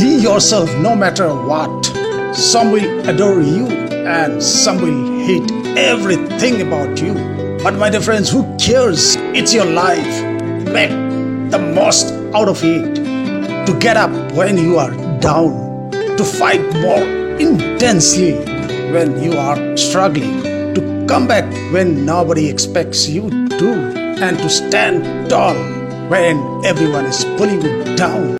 Be yourself no matter what. Some will adore you and some will hate everything about you. But my dear friends, who cares? It's your life. Make the most out of it. To get up when you are down. To fight more intensely when you are struggling. To come back when nobody expects you to. And to stand tall when everyone is pulling you down.